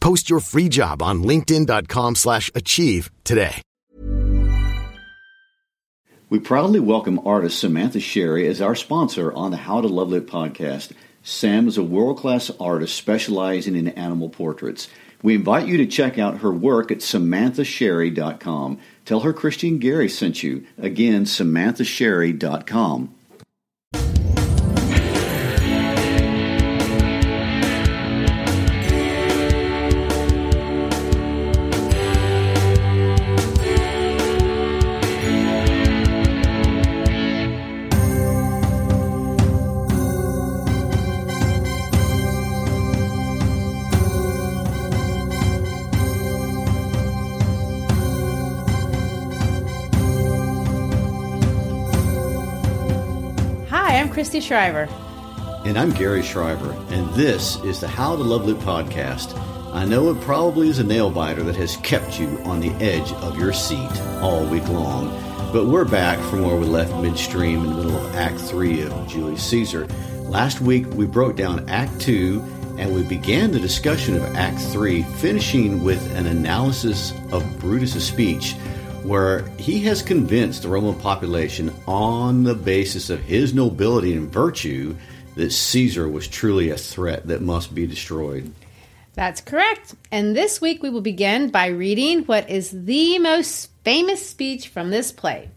Post your free job on linkedin.com slash achieve today. We proudly welcome artist Samantha Sherry as our sponsor on the How to Love Lit podcast. Sam is a world-class artist specializing in animal portraits. We invite you to check out her work at samanthasherry.com. Tell her Christy and Gary sent you. Again, samanthasherry.com. Shriver. And I'm Gary Shriver, and this is the How to Love Lit podcast. I know it probably is a nail biter that has kept you on the edge of your seat all week long, but we're back from where we left midstream in the middle of Act 3 of Julius Caesar. Last week we broke down Act 2 and we began the discussion of Act 3, finishing with an analysis of Brutus's speech where he has convinced the Roman population on the basis of his nobility and virtue that Caesar was truly a threat that must be destroyed. That's correct. And this week we will begin by reading what is the most famous speech from this play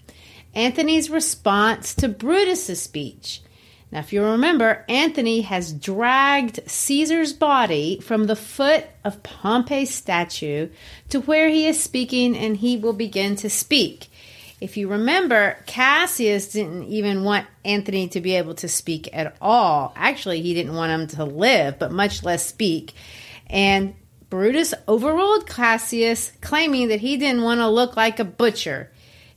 Antony's response to Brutus's speech. Now, if you remember, Anthony has dragged Caesar's body from the foot of Pompey's statue to where he is speaking, and he will begin to speak. If you remember, Cassius didn't even want Anthony to be able to speak at all. Actually, he didn't want him to live, but much less speak. And Brutus overruled Cassius, claiming that he didn't want to look like a butcher.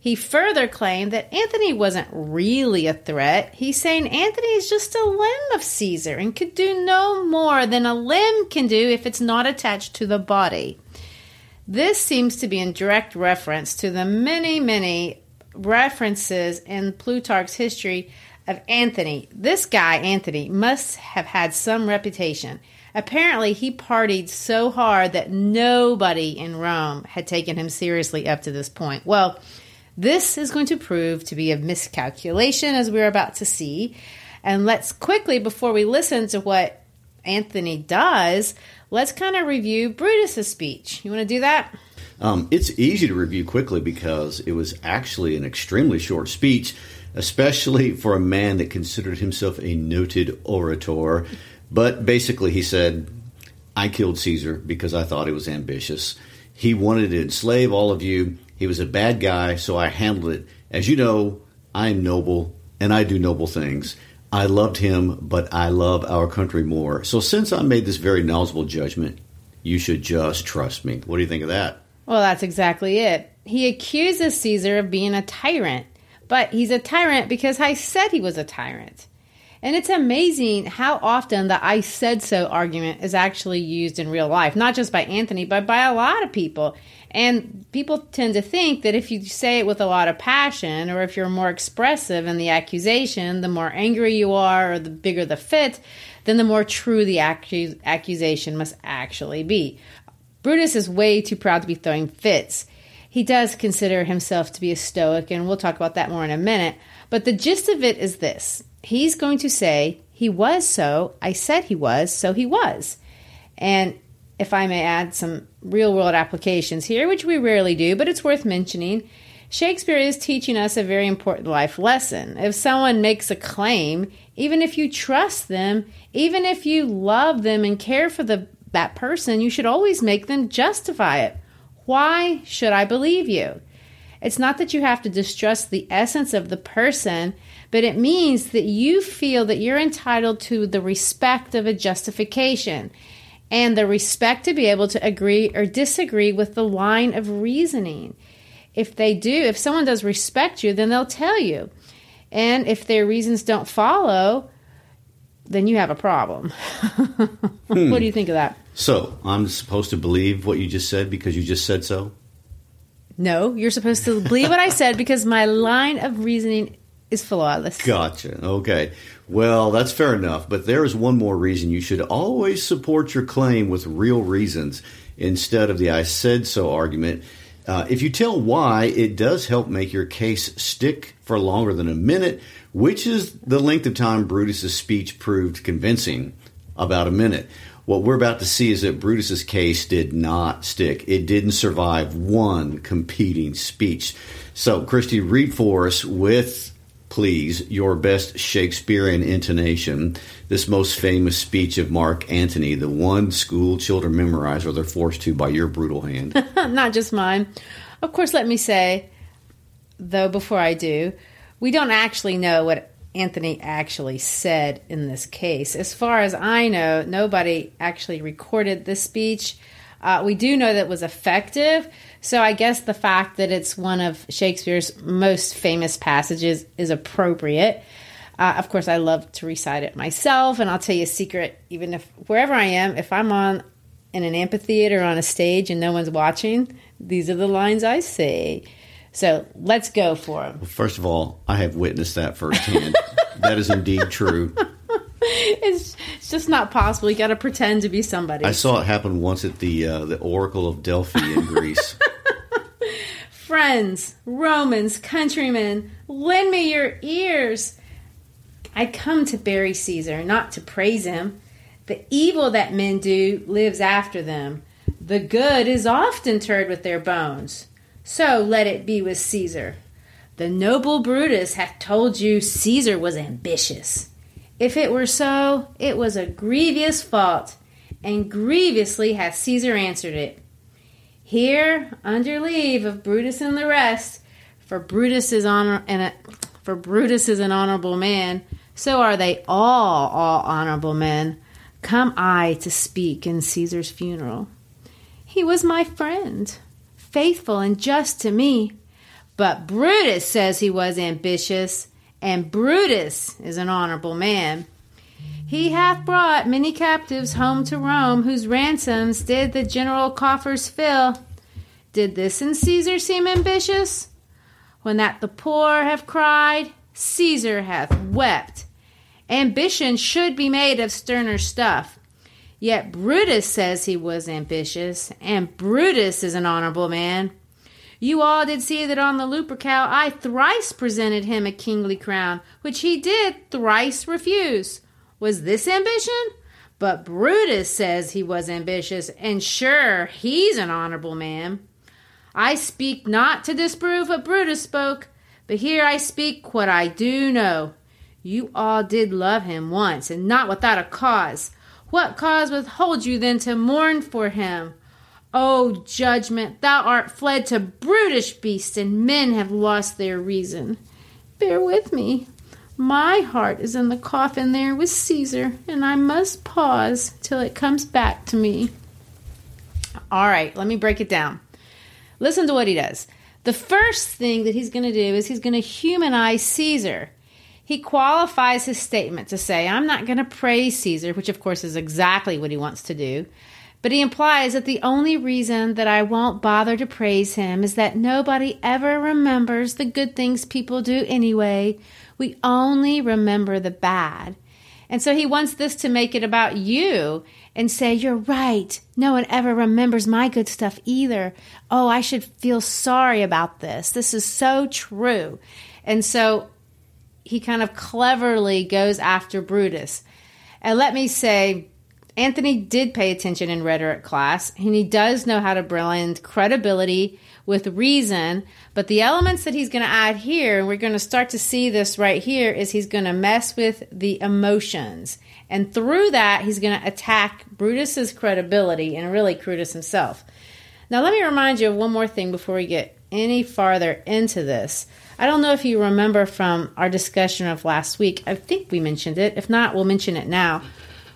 He further claimed that Anthony wasn't really a threat. He's saying Anthony is just a limb of Caesar and could do no more than a limb can do if it's not attached to the body. This seems to be in direct reference to the many, many references in Plutarch's history of Anthony. This guy, Anthony, must have had some reputation. Apparently, he partied so hard that nobody in Rome had taken him seriously up to this point. Well, this is going to prove to be a miscalculation, as we're about to see. And let's quickly, before we listen to what Anthony does, let's kind of review Brutus's speech. You want to do that? Um, it's easy to review quickly because it was actually an extremely short speech, especially for a man that considered himself a noted orator. But basically, he said, I killed Caesar because I thought he was ambitious. He wanted to enslave all of you. He was a bad guy, so I handled it. As you know, I am noble and I do noble things. I loved him, but I love our country more. So since I made this very knowledgeable judgment, you should just trust me. What do you think of that? Well, that's exactly it. He accuses Caesar of being a tyrant, but he's a tyrant because I said he was a tyrant. And it's amazing how often the I said so argument is actually used in real life, not just by Anthony, but by a lot of people. And people tend to think that if you say it with a lot of passion, or if you're more expressive in the accusation, the more angry you are, or the bigger the fit, then the more true the accu- accusation must actually be. Brutus is way too proud to be throwing fits. He does consider himself to be a Stoic, and we'll talk about that more in a minute. But the gist of it is this he's going to say, He was so, I said he was, so he was. And if I may add some real world applications here, which we rarely do, but it's worth mentioning. Shakespeare is teaching us a very important life lesson. If someone makes a claim, even if you trust them, even if you love them and care for the, that person, you should always make them justify it. Why should I believe you? It's not that you have to distrust the essence of the person, but it means that you feel that you're entitled to the respect of a justification and the respect to be able to agree or disagree with the line of reasoning. If they do, if someone does respect you, then they'll tell you. And if their reasons don't follow, then you have a problem. hmm. What do you think of that? So, I'm supposed to believe what you just said because you just said so? No, you're supposed to believe what I said because my line of reasoning is flawless. Gotcha. Okay. Well, that's fair enough. But there is one more reason you should always support your claim with real reasons instead of the I said so argument. Uh, if you tell why, it does help make your case stick for longer than a minute, which is the length of time Brutus's speech proved convincing about a minute. What we're about to see is that Brutus's case did not stick. It didn't survive one competing speech. So, Christy, read for us with please, your best Shakespearean intonation, this most famous speech of Mark Antony, the one school children memorize or they're forced to by your brutal hand? Not just mine. Of course, let me say, though, before I do, we don't actually know what Antony actually said in this case. As far as I know, nobody actually recorded this speech. Uh, we do know that was effective. So I guess the fact that it's one of Shakespeare's most famous passages is appropriate. Uh, of course, I love to recite it myself, and I'll tell you a secret. Even if wherever I am, if I'm on in an amphitheater on a stage and no one's watching, these are the lines I say. So let's go for them. Well, first of all, I have witnessed that firsthand. that is indeed true. It's, it's, just not possible. You got to pretend to be somebody. I saw it happen once at the uh, the Oracle of Delphi in Greece. Friends, Romans, countrymen, lend me your ears. I come to bury Caesar, not to praise him. The evil that men do lives after them. The good is often interred with their bones. So let it be with Caesar. The noble Brutus hath told you Caesar was ambitious. If it were so, it was a grievous fault, and grievously hath Caesar answered it. Here, under leave of Brutus and the rest, for Brutus is honor and a, for Brutus is an honorable man, so are they all all honorable men. Come I to speak in Caesar's funeral. He was my friend, faithful and just to me. But Brutus says he was ambitious and Brutus is an honorable man. He hath brought many captives home to Rome, whose ransoms did the general coffers fill. Did this in Caesar seem ambitious? When that the poor have cried, Caesar hath wept. Ambition should be made of sterner stuff. Yet Brutus says he was ambitious, and Brutus is an honorable man. You all did see that on the Lupercal I thrice presented him a kingly crown, which he did thrice refuse. Was this ambition? But Brutus says he was ambitious, and sure, he's an honorable man. I speak not to disprove what Brutus spoke, but here I speak what I do know. You all did love him once, and not without a cause. What cause withholds you then to mourn for him? O judgment, thou art fled to brutish beasts, and men have lost their reason. Bear with me. My heart is in the coffin there with Caesar, and I must pause till it comes back to me. All right, let me break it down. Listen to what he does. The first thing that he's going to do is he's going to humanize Caesar. He qualifies his statement to say, I'm not going to praise Caesar, which of course is exactly what he wants to do. But he implies that the only reason that I won't bother to praise him is that nobody ever remembers the good things people do anyway. We only remember the bad. And so he wants this to make it about you and say, You're right. No one ever remembers my good stuff either. Oh, I should feel sorry about this. This is so true. And so he kind of cleverly goes after Brutus. And let me say, Antony did pay attention in rhetoric class, and he does know how to blend credibility with reason. But the elements that he's going to add here, and we're going to start to see this right here, is he's going to mess with the emotions. And through that, he's going to attack Brutus's credibility and really Brutus himself. Now, let me remind you of one more thing before we get any farther into this. I don't know if you remember from our discussion of last week. I think we mentioned it. If not, we'll mention it now.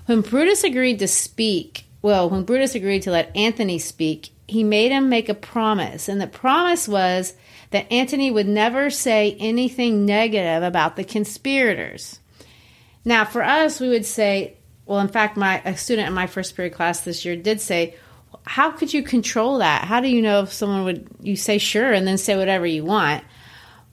When Brutus agreed to speak, well, when Brutus agreed to let Antony speak, he made him make a promise. And the promise was that Antony would never say anything negative about the conspirators. Now, for us, we would say, well, in fact, my a student in my first period class this year did say, how could you control that? How do you know if someone would you say sure and then say whatever you want?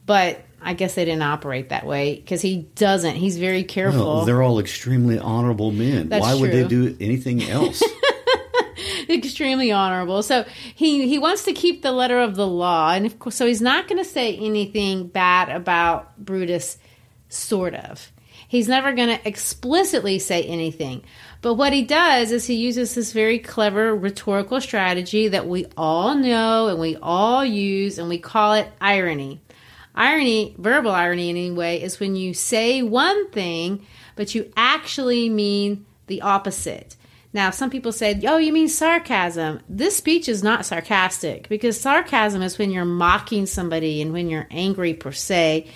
But I guess they didn't operate that way because he doesn't. He's very careful. Well, they're all extremely honorable men. That's Why would they do anything else? extremely honorable. So he he wants to keep the letter of the law, and of course, so he's not going to say anything bad about Brutus. Sort of. He's never going to explicitly say anything. But what he does is he uses this very clever rhetorical strategy that we all know and we all use, and we call it irony. Irony, verbal irony anyway, is when you say one thing, but you actually mean the opposite. Now, some people say, oh, you mean sarcasm. This speech is not sarcastic because sarcasm is when you're mocking somebody and when you're angry per se.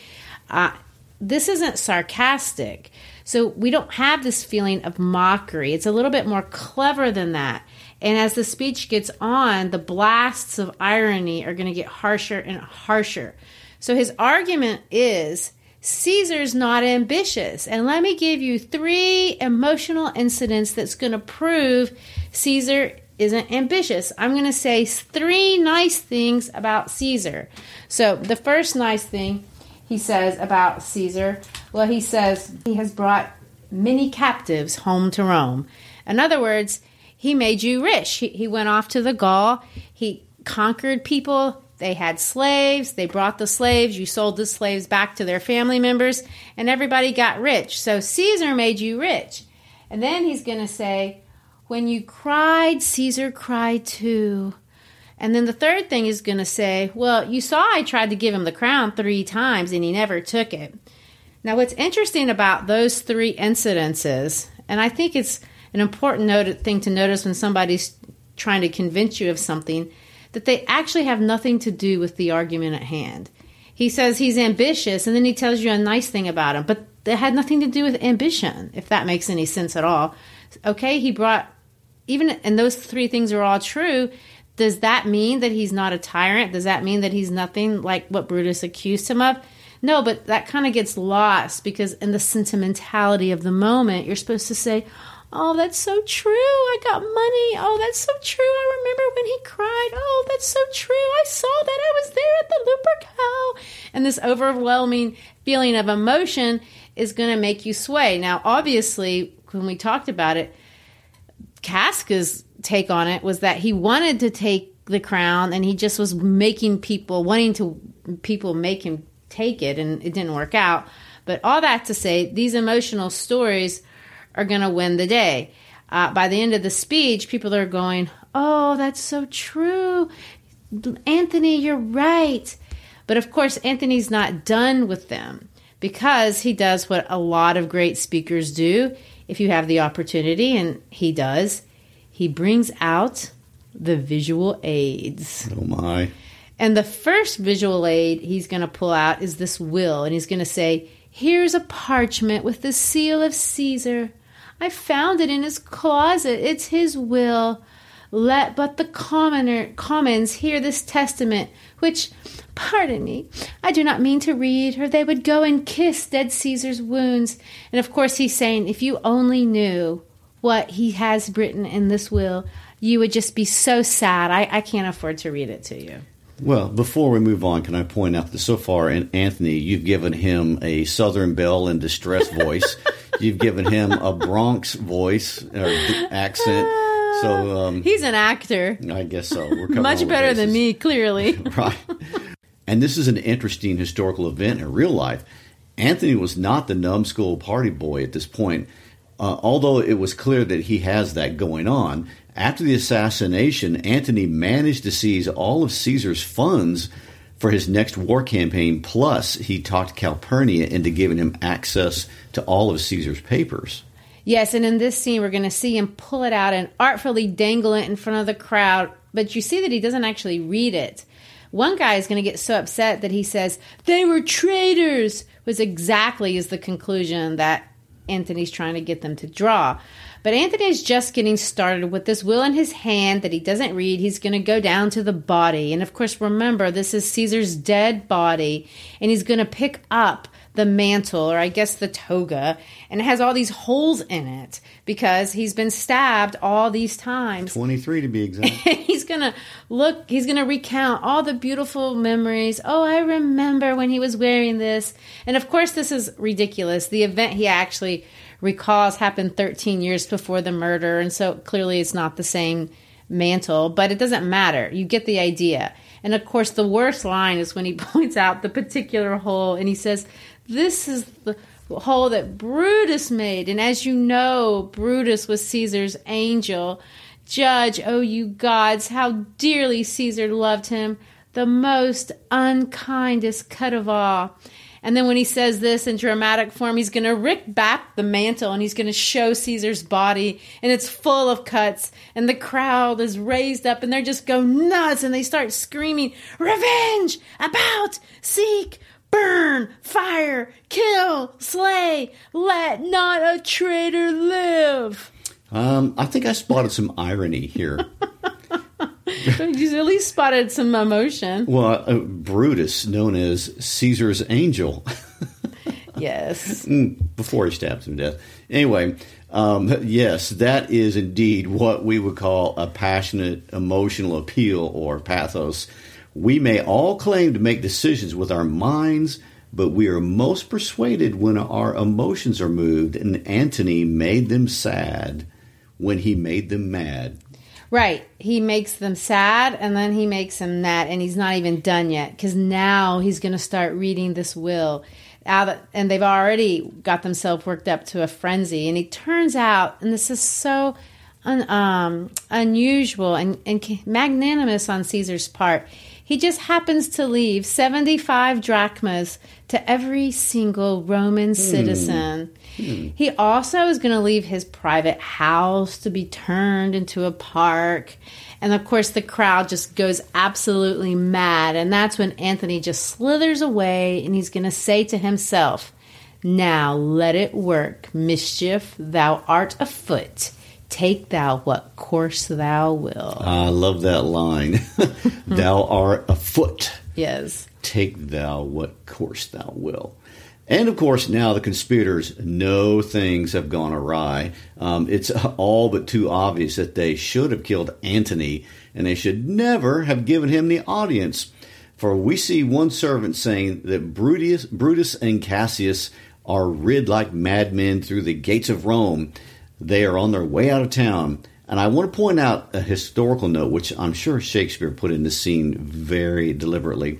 Uh, this isn't sarcastic. So we don't have this feeling of mockery. It's a little bit more clever than that. And as the speech gets on, the blasts of irony are going to get harsher and harsher. So his argument is Caesar's not ambitious. And let me give you three emotional incidents that's going to prove Caesar isn't ambitious. I'm going to say three nice things about Caesar. So the first nice thing he says about Caesar, well, he says he has brought many captives home to Rome. In other words, he made you rich. He, he went off to the Gaul, he conquered people. They had slaves. They brought the slaves. You sold the slaves back to their family members, and everybody got rich. So Caesar made you rich. And then he's going to say, When you cried, Caesar cried too. And then the third thing is going to say, Well, you saw I tried to give him the crown three times and he never took it. Now, what's interesting about those three incidences, and I think it's an important note, thing to notice when somebody's trying to convince you of something, that they actually have nothing to do with the argument at hand. He says he's ambitious, and then he tells you a nice thing about him, but that had nothing to do with ambition, if that makes any sense at all. Okay, he brought, even, and those three things are all true does that mean that he's not a tyrant? Does that mean that he's nothing like what Brutus accused him of? No, but that kind of gets lost because in the sentimentality of the moment, you're supposed to say, Oh, that's so true. I got money. Oh, that's so true. I remember when he cried. Oh, that's so true. I saw that. I was there at the Lupercal. And this overwhelming feeling of emotion is going to make you sway. Now, obviously, when we talked about it, Casca's take on it was that he wanted to take the crown and he just was making people wanting to people make him take it and it didn't work out but all that to say these emotional stories are going to win the day uh, by the end of the speech people are going oh that's so true anthony you're right but of course anthony's not done with them because he does what a lot of great speakers do if you have the opportunity and he does he brings out the visual aids. oh my! And the first visual aid he's going to pull out is this will, and he's going to say, Here's a parchment with the seal of Caesar. I found it in his closet. It's his will. Let but the commoner commons hear this testament, which, pardon me, I do not mean to read, or they would go and kiss dead Caesar's wounds. And of course, he's saying, if you only knew what he has written in this will, you would just be so sad. I, I can't afford to read it to you. Well, before we move on, can I point out that so far, in Anthony, you've given him a Southern Belle in distress voice. you've given him a Bronx voice or accent. So um, He's an actor. I guess so. We're Much better than me, clearly. right? And this is an interesting historical event in real life. Anthony was not the numbskull party boy at this point. Uh, although it was clear that he has that going on, after the assassination, Antony managed to seize all of Caesar's funds for his next war campaign. Plus, he talked Calpurnia into giving him access to all of Caesar's papers. Yes, and in this scene, we're going to see him pull it out and artfully dangle it in front of the crowd. But you see that he doesn't actually read it. One guy is going to get so upset that he says, They were traitors, was exactly is the conclusion that Antony's trying to get them to draw. But Anthony is just getting started with this will in his hand that he doesn't read. He's going to go down to the body. And of course, remember, this is Caesar's dead body. And he's going to pick up the mantle, or I guess the toga, and it has all these holes in it because he's been stabbed all these times. 23 to be exact. he's going to look, he's going to recount all the beautiful memories. Oh, I remember when he was wearing this. And of course, this is ridiculous. The event he actually recalls happened 13 years before the murder, and so clearly it's not the same mantle, but it doesn't matter. You get the idea. And of course, the worst line is when he points out the particular hole and he says, This is the hole that Brutus made. And as you know, Brutus was Caesar's angel. Judge, oh, you gods, how dearly Caesar loved him, the most unkindest cut of all. And then when he says this in dramatic form, he's going to rip back the mantle and he's going to show Caesar's body, and it's full of cuts. And the crowd is raised up and they just go nuts and they start screaming, Revenge! About! Seek! Burn! Fire! Kill! Slay! Let not a traitor live! Um, I think I spotted some irony here. you at least spotted some emotion. Well, uh, Brutus, known as Caesar's angel. yes. Before he stabs him to death. Anyway, um, yes, that is indeed what we would call a passionate emotional appeal or pathos. We may all claim to make decisions with our minds, but we are most persuaded when our emotions are moved, and Antony made them sad when he made them mad. Right. He makes them sad and then he makes them mad and he's not even done yet because now he's going to start reading this will. And they've already got themselves worked up to a frenzy. And it turns out, and this is so un, um, unusual and, and magnanimous on Caesar's part, he just happens to leave 75 drachmas to every single Roman citizen. Hmm. He also is going to leave his private house to be turned into a park. And of course, the crowd just goes absolutely mad. And that's when Anthony just slithers away and he's going to say to himself, Now let it work, mischief, thou art afoot. Take thou what course thou will. I love that line. thou art afoot. Yes. Take thou what course thou will. And of course, now the conspirators know things have gone awry. Um, it's all but too obvious that they should have killed Antony, and they should never have given him the audience. For we see one servant saying that Brutus, Brutus and Cassius are rid like madmen through the gates of Rome. They are on their way out of town. And I want to point out a historical note, which I'm sure Shakespeare put in the scene very deliberately.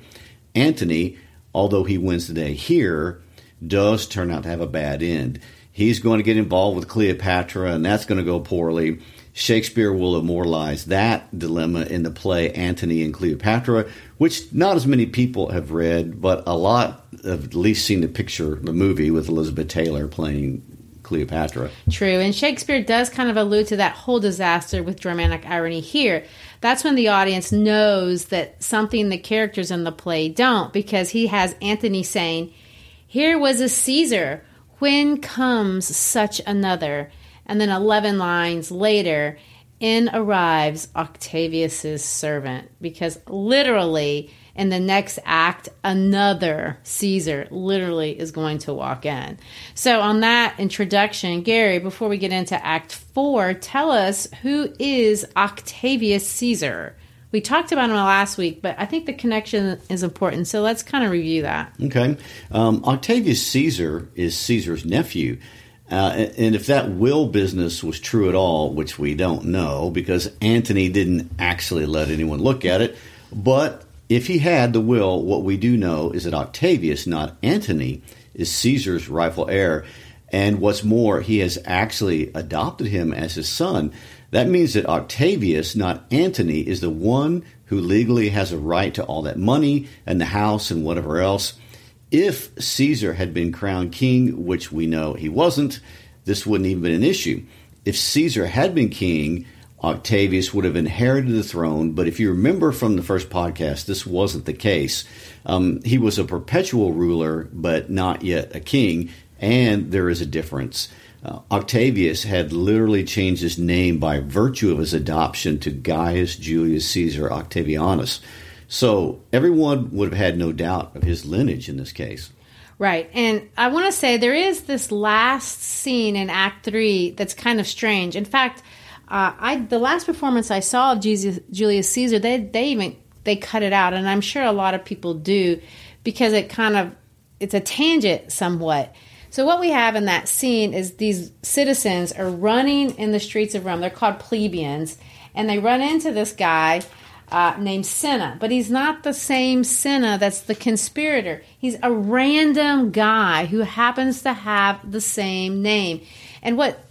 Antony, although he wins the day here, does turn out to have a bad end. He's going to get involved with Cleopatra, and that's going to go poorly. Shakespeare will immortalize that dilemma in the play Antony and Cleopatra, which not as many people have read, but a lot have at least seen the picture, the movie with Elizabeth Taylor playing Cleopatra. True, and Shakespeare does kind of allude to that whole disaster with dramatic irony here. That's when the audience knows that something the characters in the play don't, because he has Antony saying, here was a Caesar. When comes such another? And then 11 lines later, in arrives Octavius's servant. Because literally, in the next act, another Caesar literally is going to walk in. So, on that introduction, Gary, before we get into Act 4, tell us who is Octavius Caesar? We talked about him last week, but I think the connection is important. So let's kind of review that. Okay. Um, Octavius Caesar is Caesar's nephew. Uh, and if that will business was true at all, which we don't know because Antony didn't actually let anyone look at it, but if he had the will, what we do know is that Octavius, not Antony, is Caesar's rightful heir. And what's more, he has actually adopted him as his son. That means that Octavius, not Antony, is the one who legally has a right to all that money and the house and whatever else. If Caesar had been crowned king, which we know he wasn't, this wouldn't even been an issue. If Caesar had been king, Octavius would have inherited the throne. But if you remember from the first podcast, this wasn't the case. Um, he was a perpetual ruler, but not yet a king. And there is a difference. Uh, Octavius had literally changed his name by virtue of his adoption to Gaius Julius Caesar Octavianus. So everyone would have had no doubt of his lineage in this case. Right. And I want to say there is this last scene in Act 3 that's kind of strange. In fact, uh, I the last performance I saw of Jesus, Julius Caesar, they they even they cut it out, and I'm sure a lot of people do because it kind of it's a tangent somewhat. So what we have in that scene is these citizens are running in the streets of Rome. They're called plebeians, and they run into this guy uh, named Cinna, but he's not the same Cinna that's the conspirator. He's a random guy who happens to have the same name. And what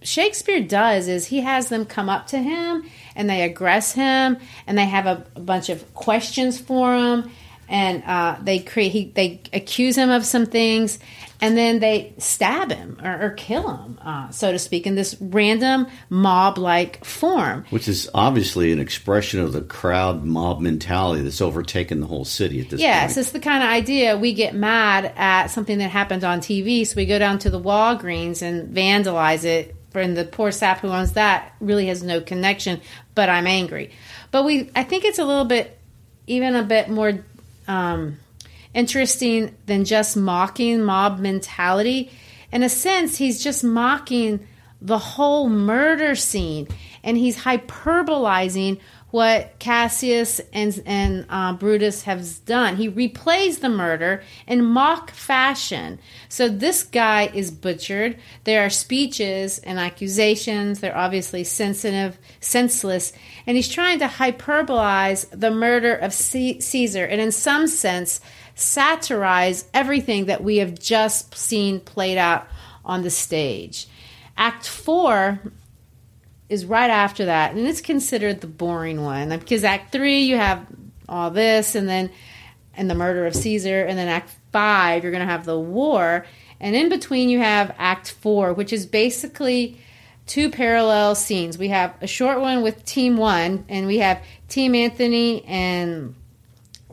Shakespeare does is he has them come up to him and they aggress him and they have a, a bunch of questions for him and uh, they create he, they accuse him of some things and then they stab him or, or kill him uh, so to speak in this random mob like form. Which is obviously an expression of the crowd mob mentality that's overtaken the whole city at this yes point. it's the kind of idea we get mad at something that happened on tv so we go down to the walgreens and vandalize it. And the poor sap who owns that really has no connection but i'm angry. But we i think it's a little bit even a bit more um, interesting than just mocking mob mentality. In a sense, he's just mocking the whole murder scene and he's hyperbolizing what Cassius and, and uh, Brutus have done. He replays the murder in mock fashion. So this guy is butchered. There are speeches and accusations. They're obviously sensitive, senseless, and he's trying to hyperbolize the murder of C- Caesar, and in some sense, satirize everything that we have just seen played out on the stage. Act four is right after that, and it's considered the boring one because Act Three you have all this, and then and the murder of Caesar, and then Act Five you're going to have the war, and in between you have Act Four, which is basically two parallel scenes. We have a short one with Team One, and we have Team Anthony and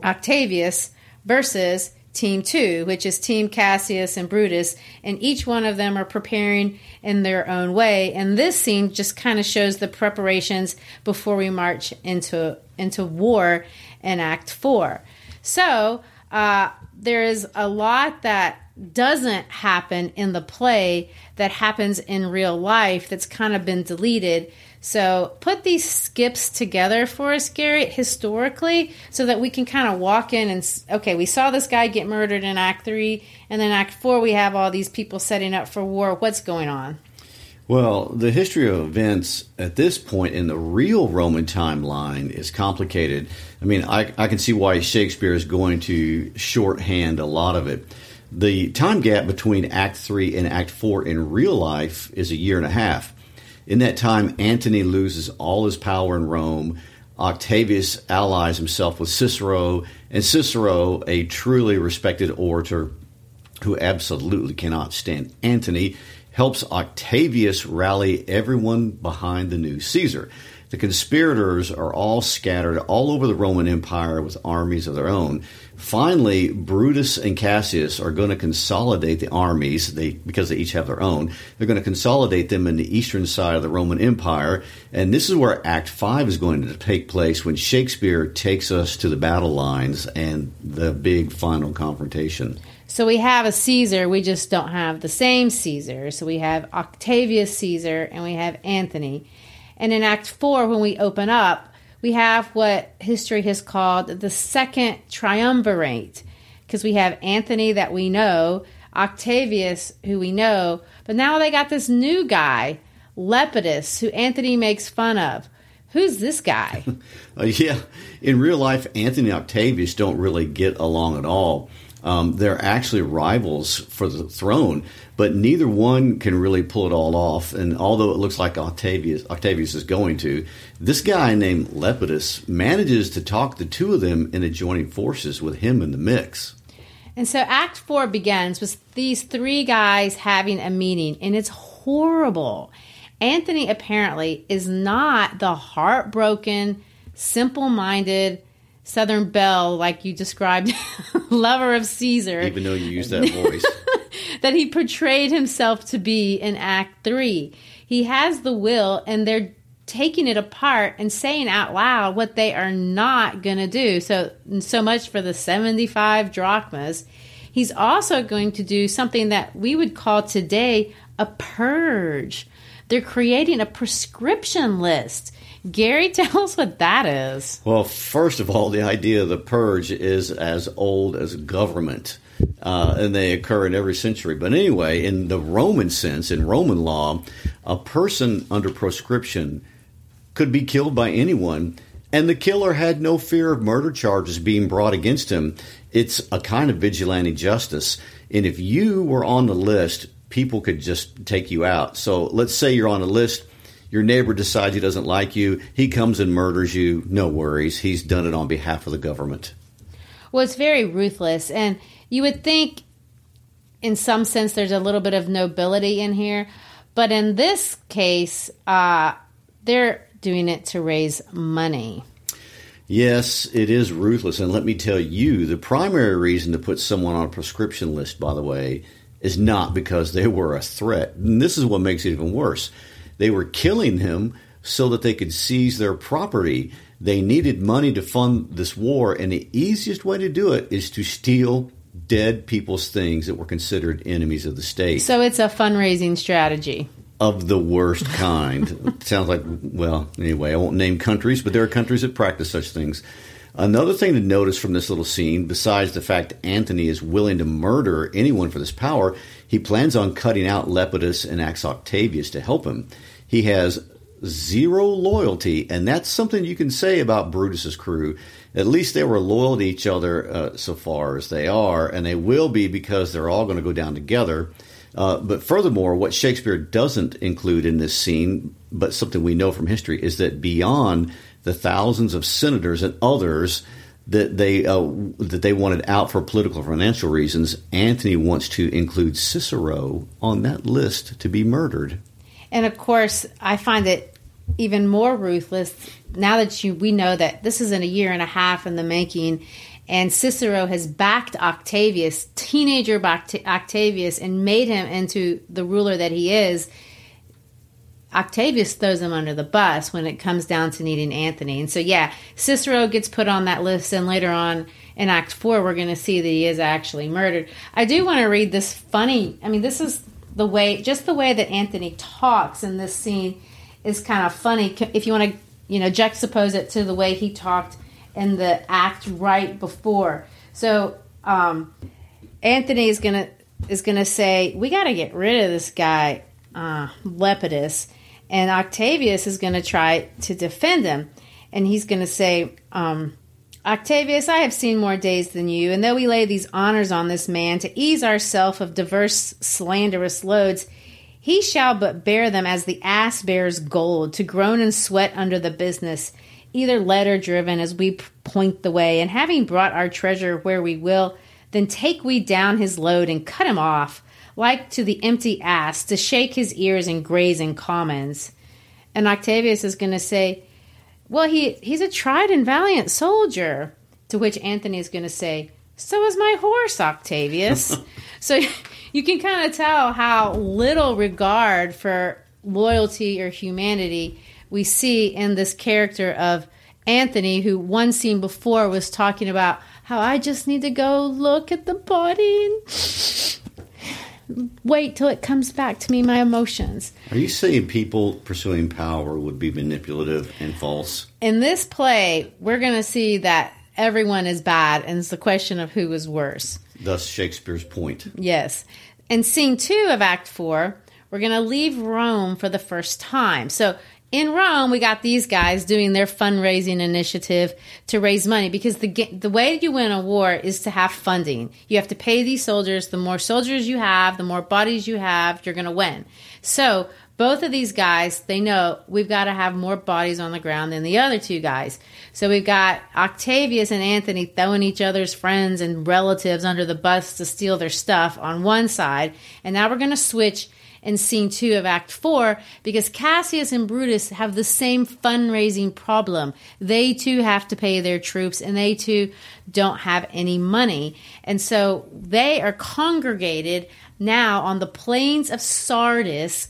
Octavius versus Team 2, which is Team Cassius and Brutus, and each one of them are preparing in their own way. And this scene just kind of shows the preparations before we march into into war in Act 4. So, uh, there is a lot that doesn't happen in the play that happens in real life that's kind of been deleted so put these skips together for us, Gary, historically, so that we can kind of walk in and okay, we saw this guy get murdered in Act Three, and then Act Four, we have all these people setting up for war. What's going on? Well, the history of events at this point in the real Roman timeline is complicated. I mean, I, I can see why Shakespeare is going to shorthand a lot of it. The time gap between Act 3 and Act 4 in real life is a year and a half. In that time, Antony loses all his power in Rome. Octavius allies himself with Cicero, and Cicero, a truly respected orator who absolutely cannot stand Antony, helps Octavius rally everyone behind the new Caesar. The conspirators are all scattered all over the Roman Empire with armies of their own. Finally, Brutus and Cassius are going to consolidate the armies they, because they each have their own. They're going to consolidate them in the eastern side of the Roman Empire. And this is where Act 5 is going to take place when Shakespeare takes us to the battle lines and the big final confrontation. So we have a Caesar, we just don't have the same Caesar. So we have Octavius Caesar and we have Antony. And in Act 4, when we open up, we have what history has called the second triumvirate, because we have Anthony that we know, Octavius, who we know, but now they got this new guy, Lepidus, who Anthony makes fun of. Who's this guy? uh, yeah, in real life, Anthony and Octavius don't really get along at all. Um, they're actually rivals for the throne. But neither one can really pull it all off. And although it looks like Octavius, Octavius is going to, this guy named Lepidus manages to talk the two of them into joining forces with him in the mix. And so Act Four begins with these three guys having a meeting, and it's horrible. Anthony apparently is not the heartbroken, simple minded Southern Belle, like you described, lover of Caesar. Even though you use that voice. that he portrayed himself to be in Act Three. He has the will, and they're taking it apart and saying out loud what they are not going to do. So, so much for the 75 drachmas. He's also going to do something that we would call today a purge. They're creating a proscription list. Gary, tell us what that is. Well, first of all, the idea of the purge is as old as government. Uh, and they occur in every century. But anyway, in the Roman sense, in Roman law, a person under proscription could be killed by anyone, and the killer had no fear of murder charges being brought against him. It's a kind of vigilante justice. And if you were on the list, people could just take you out. So let's say you're on a list, your neighbor decides he doesn't like you, he comes and murders you, no worries. He's done it on behalf of the government. Well, it's very ruthless. And you would think, in some sense, there's a little bit of nobility in here. But in this case, uh, they're doing it to raise money. Yes, it is ruthless. And let me tell you, the primary reason to put someone on a proscription list, by the way, is not because they were a threat. And this is what makes it even worse. They were killing him so that they could seize their property. They needed money to fund this war, and the easiest way to do it is to steal dead people's things that were considered enemies of the state. So it's a fundraising strategy of the worst kind. Sounds like, well, anyway, I won't name countries, but there are countries that practice such things. Another thing to notice from this little scene, besides the fact Antony is willing to murder anyone for this power, he plans on cutting out Lepidus and asks Octavius to help him. He has zero loyalty, and that's something you can say about Brutus's crew. At least they were loyal to each other uh, so far as they are, and they will be because they're all going to go down together. Uh, but furthermore, what Shakespeare doesn't include in this scene, but something we know from history, is that beyond the thousands of senators and others that they uh, that they wanted out for political or financial reasons, Anthony wants to include Cicero on that list to be murdered. And of course, I find it even more ruthless now that you we know that this is in a year and a half in the making and Cicero has backed Octavius, teenager Octavius, and made him into the ruler that he is. Octavius throws him under the bus when it comes down to needing Anthony. And so, yeah, Cicero gets put on that list, and later on in Act 4, we're going to see that he is actually murdered. I do want to read this funny, I mean, this is the way, just the way that Anthony talks in this scene is kind of funny. If you want to, you know, juxtapose it to the way he talked in the act right before. So um, Antony is gonna is gonna say, "We got to get rid of this guy, uh, Lepidus," and Octavius is gonna try to defend him, and he's gonna say. Um, Octavius, I have seen more days than you, and though we lay these honors on this man to ease ourself of diverse slanderous loads, he shall but bear them as the ass bears gold, to groan and sweat under the business either led or driven as we point the way, and having brought our treasure where we will, then take we down his load and cut him off, like to the empty ass, to shake his ears and graze in commons. And Octavius is going to say, Well, he, he's a tried and valiant soldier. To which Antony is going to say, So is my horse, Octavius. so you can kind of tell how little regard for loyalty or humanity we see in this character of Anthony, who one scene before was talking about how I just need to go look at the body and wait till it comes back to me, my emotions. Are you saying people pursuing power would be manipulative and false? In this play, we're going to see that everyone is bad, and it's the question of who is worse. Thus, Shakespeare's point. Yes. In scene two of Act Four, we're going to leave Rome for the first time. So in Rome, we got these guys doing their fundraising initiative to raise money because the the way you win a war is to have funding. You have to pay these soldiers. The more soldiers you have, the more bodies you have, you're going to win. So both of these guys, they know we've got to have more bodies on the ground than the other two guys. So we've got Octavius and Anthony throwing each other's friends and relatives under the bus to steal their stuff on one side, and now we're going to switch in scene two of Act Four because Cassius and Brutus have the same fundraising problem. They too have to pay their troops and they too don't have any money. And so they are congregated now on the plains of Sardis.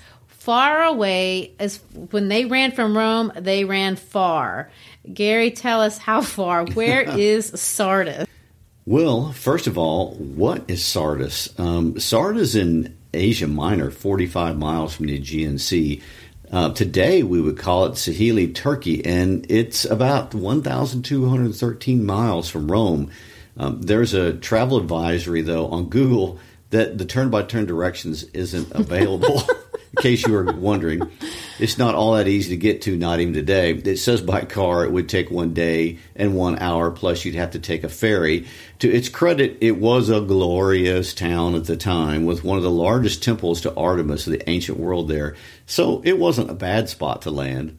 Far away, as when they ran from Rome, they ran far. Gary, tell us how far. Where is Sardis? Well, first of all, what is Sardis? Um, Sardis in Asia Minor, 45 miles from the Aegean Sea. Uh, today, we would call it Salihli, Turkey, and it's about 1,213 miles from Rome. Um, there's a travel advisory, though, on Google that the turn by turn directions isn't available. In case you were wondering, it's not all that easy to get to, not even today. It says by car it would take one day and one hour, plus you'd have to take a ferry. To its credit, it was a glorious town at the time with one of the largest temples to Artemis of the ancient world there. So it wasn't a bad spot to land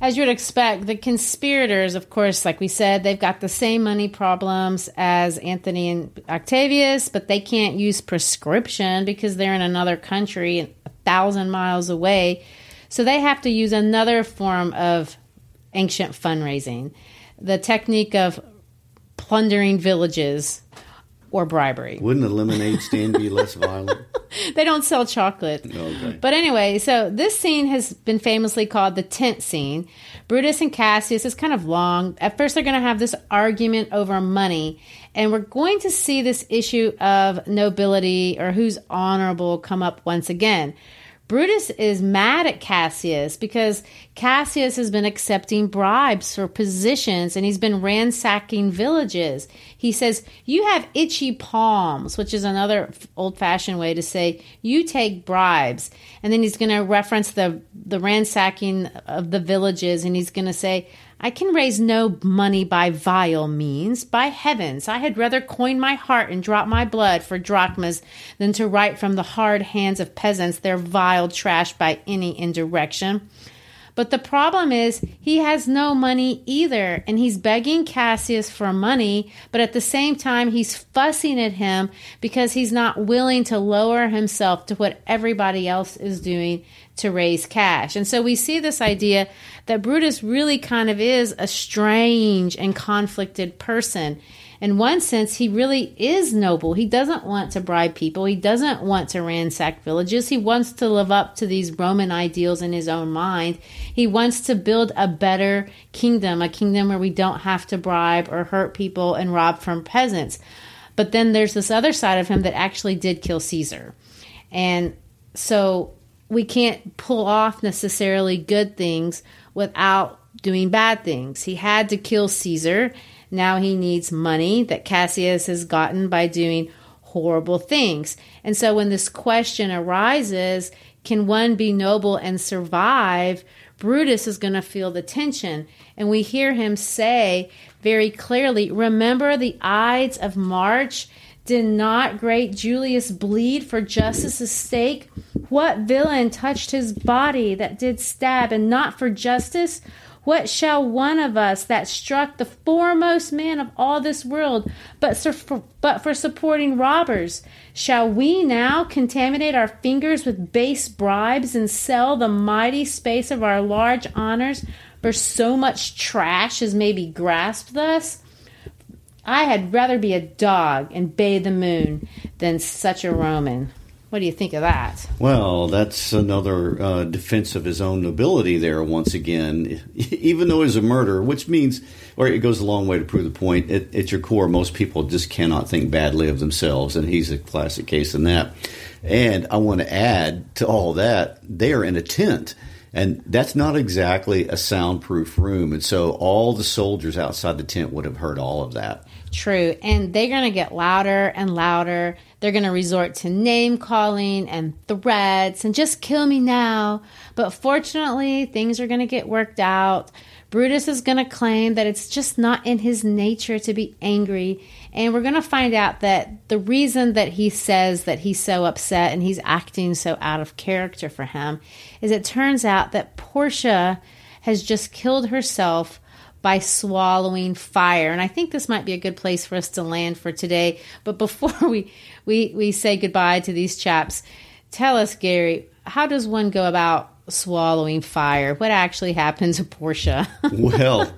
as you would expect, the conspirators, of course, like we said, they've got the same money problems as Antony and Octavius, but they can't use proscription because they're in another country a thousand miles away. So they have to use another form of ancient fundraising the technique of plundering villages or bribery. Wouldn't a lemonade stand be less violent? they don't sell chocolate. Okay. But anyway, so this scene has been famously called the tent scene. Brutus and Cassius is kind of long. At first, they're going to have this argument over money, and we're going to see this issue of nobility or who's honorable come up once again. Brutus is mad at Cassius because Cassius has been accepting bribes for positions and he's been ransacking villages. He says, You have itchy palms, which is another old fashioned way to say you take bribes. And then he's going to reference the, the ransacking of the villages and he's going to say, I can raise no money by vile means. By heavens, I had rather coin my heart and drop my blood for drachmas than to write from the hard hands of peasants their vile trash by any indirection. But the problem is, he has no money either, and he's begging Cassius for money, but at the same time, he's fussing at him because he's not willing to lower himself to what everybody else is doing to raise cash. And so we see this idea that Brutus really kind of is a strange and conflicted person in one sense, he really is noble. He doesn't want to bribe people. He doesn't want to ransack villages. He wants to live up to these Roman ideals in his own mind. He wants to build a better kingdom, a kingdom where we don't have to bribe or hurt people and rob from peasants. But then there's this other side of him that actually did kill Caesar. And so we can't pull off necessarily good things without doing bad things. He had to kill Caesar now he needs money that Cassius has gotten by doing horrible things. And so when this question arises, can one be noble and survive? Brutus is going to feel the tension. And we hear him say very clearly Remember the Ides of March? Did not great Julius bleed for justice's sake? What villain touched his body that did stab, and not for justice? What shall one of us that struck the foremost man of all this world, but for, but for supporting robbers? Shall we now contaminate our fingers with base bribes and sell the mighty space of our large honors for so much trash as may be grasped thus? I had rather be a dog and bathe the moon than such a Roman. What do you think of that? Well, that's another uh, defense of his own nobility there, once again. Even though he's a murderer, which means, or it goes a long way to prove the point, at, at your core, most people just cannot think badly of themselves, and he's a classic case in that. And I want to add to all that, they are in a tent. And that's not exactly a soundproof room. And so all the soldiers outside the tent would have heard all of that. True. And they're going to get louder and louder. They're going to resort to name calling and threats and just kill me now. But fortunately, things are going to get worked out. Brutus is going to claim that it's just not in his nature to be angry. And we're going to find out that the reason that he says that he's so upset and he's acting so out of character for him is it turns out that Portia has just killed herself by swallowing fire. And I think this might be a good place for us to land for today. But before we, we, we say goodbye to these chaps, tell us, Gary, how does one go about swallowing fire? What actually happened to Portia? well,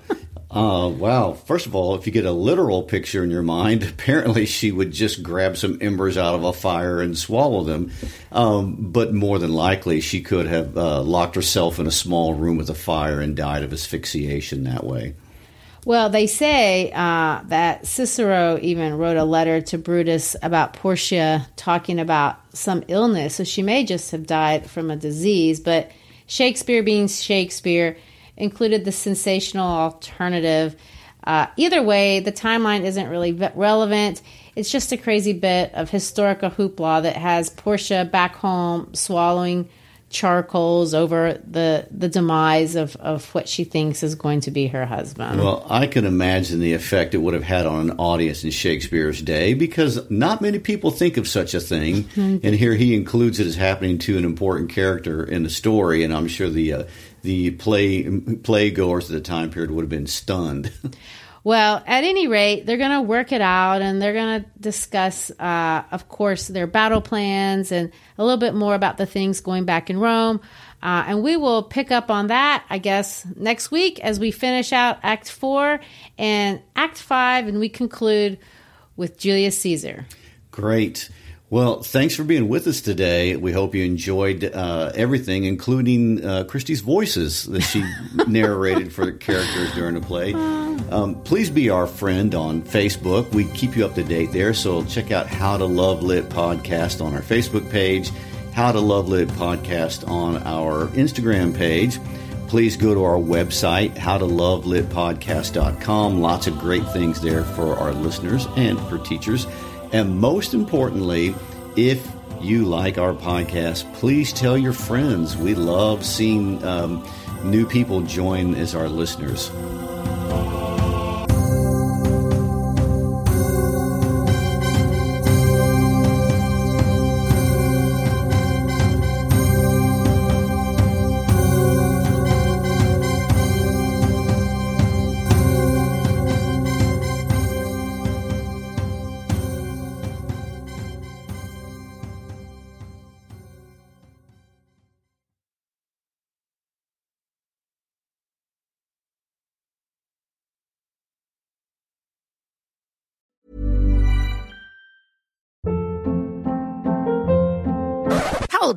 uh, wow. First of all, if you get a literal picture in your mind, apparently she would just grab some embers out of a fire and swallow them. Um, but more than likely, she could have uh, locked herself in a small room with a fire and died of asphyxiation that way. Well, they say uh, that Cicero even wrote a letter to Brutus about Portia talking about some illness. So she may just have died from a disease, but Shakespeare, being Shakespeare, included the sensational alternative. Uh, either way, the timeline isn't really relevant. It's just a crazy bit of historical hoopla that has Portia back home swallowing charcoals over the the demise of, of what she thinks is going to be her husband. Well, I can imagine the effect it would have had on an audience in Shakespeare's day because not many people think of such a thing, mm-hmm. and here he includes it as happening to an important character in the story, and I'm sure the uh, the play playgoers of the time period would have been stunned. Well, at any rate, they're going to work it out and they're going to discuss, uh, of course, their battle plans and a little bit more about the things going back in Rome. Uh, and we will pick up on that, I guess, next week as we finish out Act 4 and Act 5, and we conclude with Julius Caesar. Great. Well, thanks for being with us today. We hope you enjoyed uh, everything, including uh, Christy's voices that she narrated for the characters during the play. Um, please be our friend on Facebook. We keep you up to date there, so check out How to Love Lit podcast on our Facebook page, How to Love Lit podcast on our Instagram page. Please go to our website, howtolovelitpodcast.com. Lots of great things there for our listeners and for teachers. And most importantly, if you like our podcast, please tell your friends. We love seeing um, new people join as our listeners.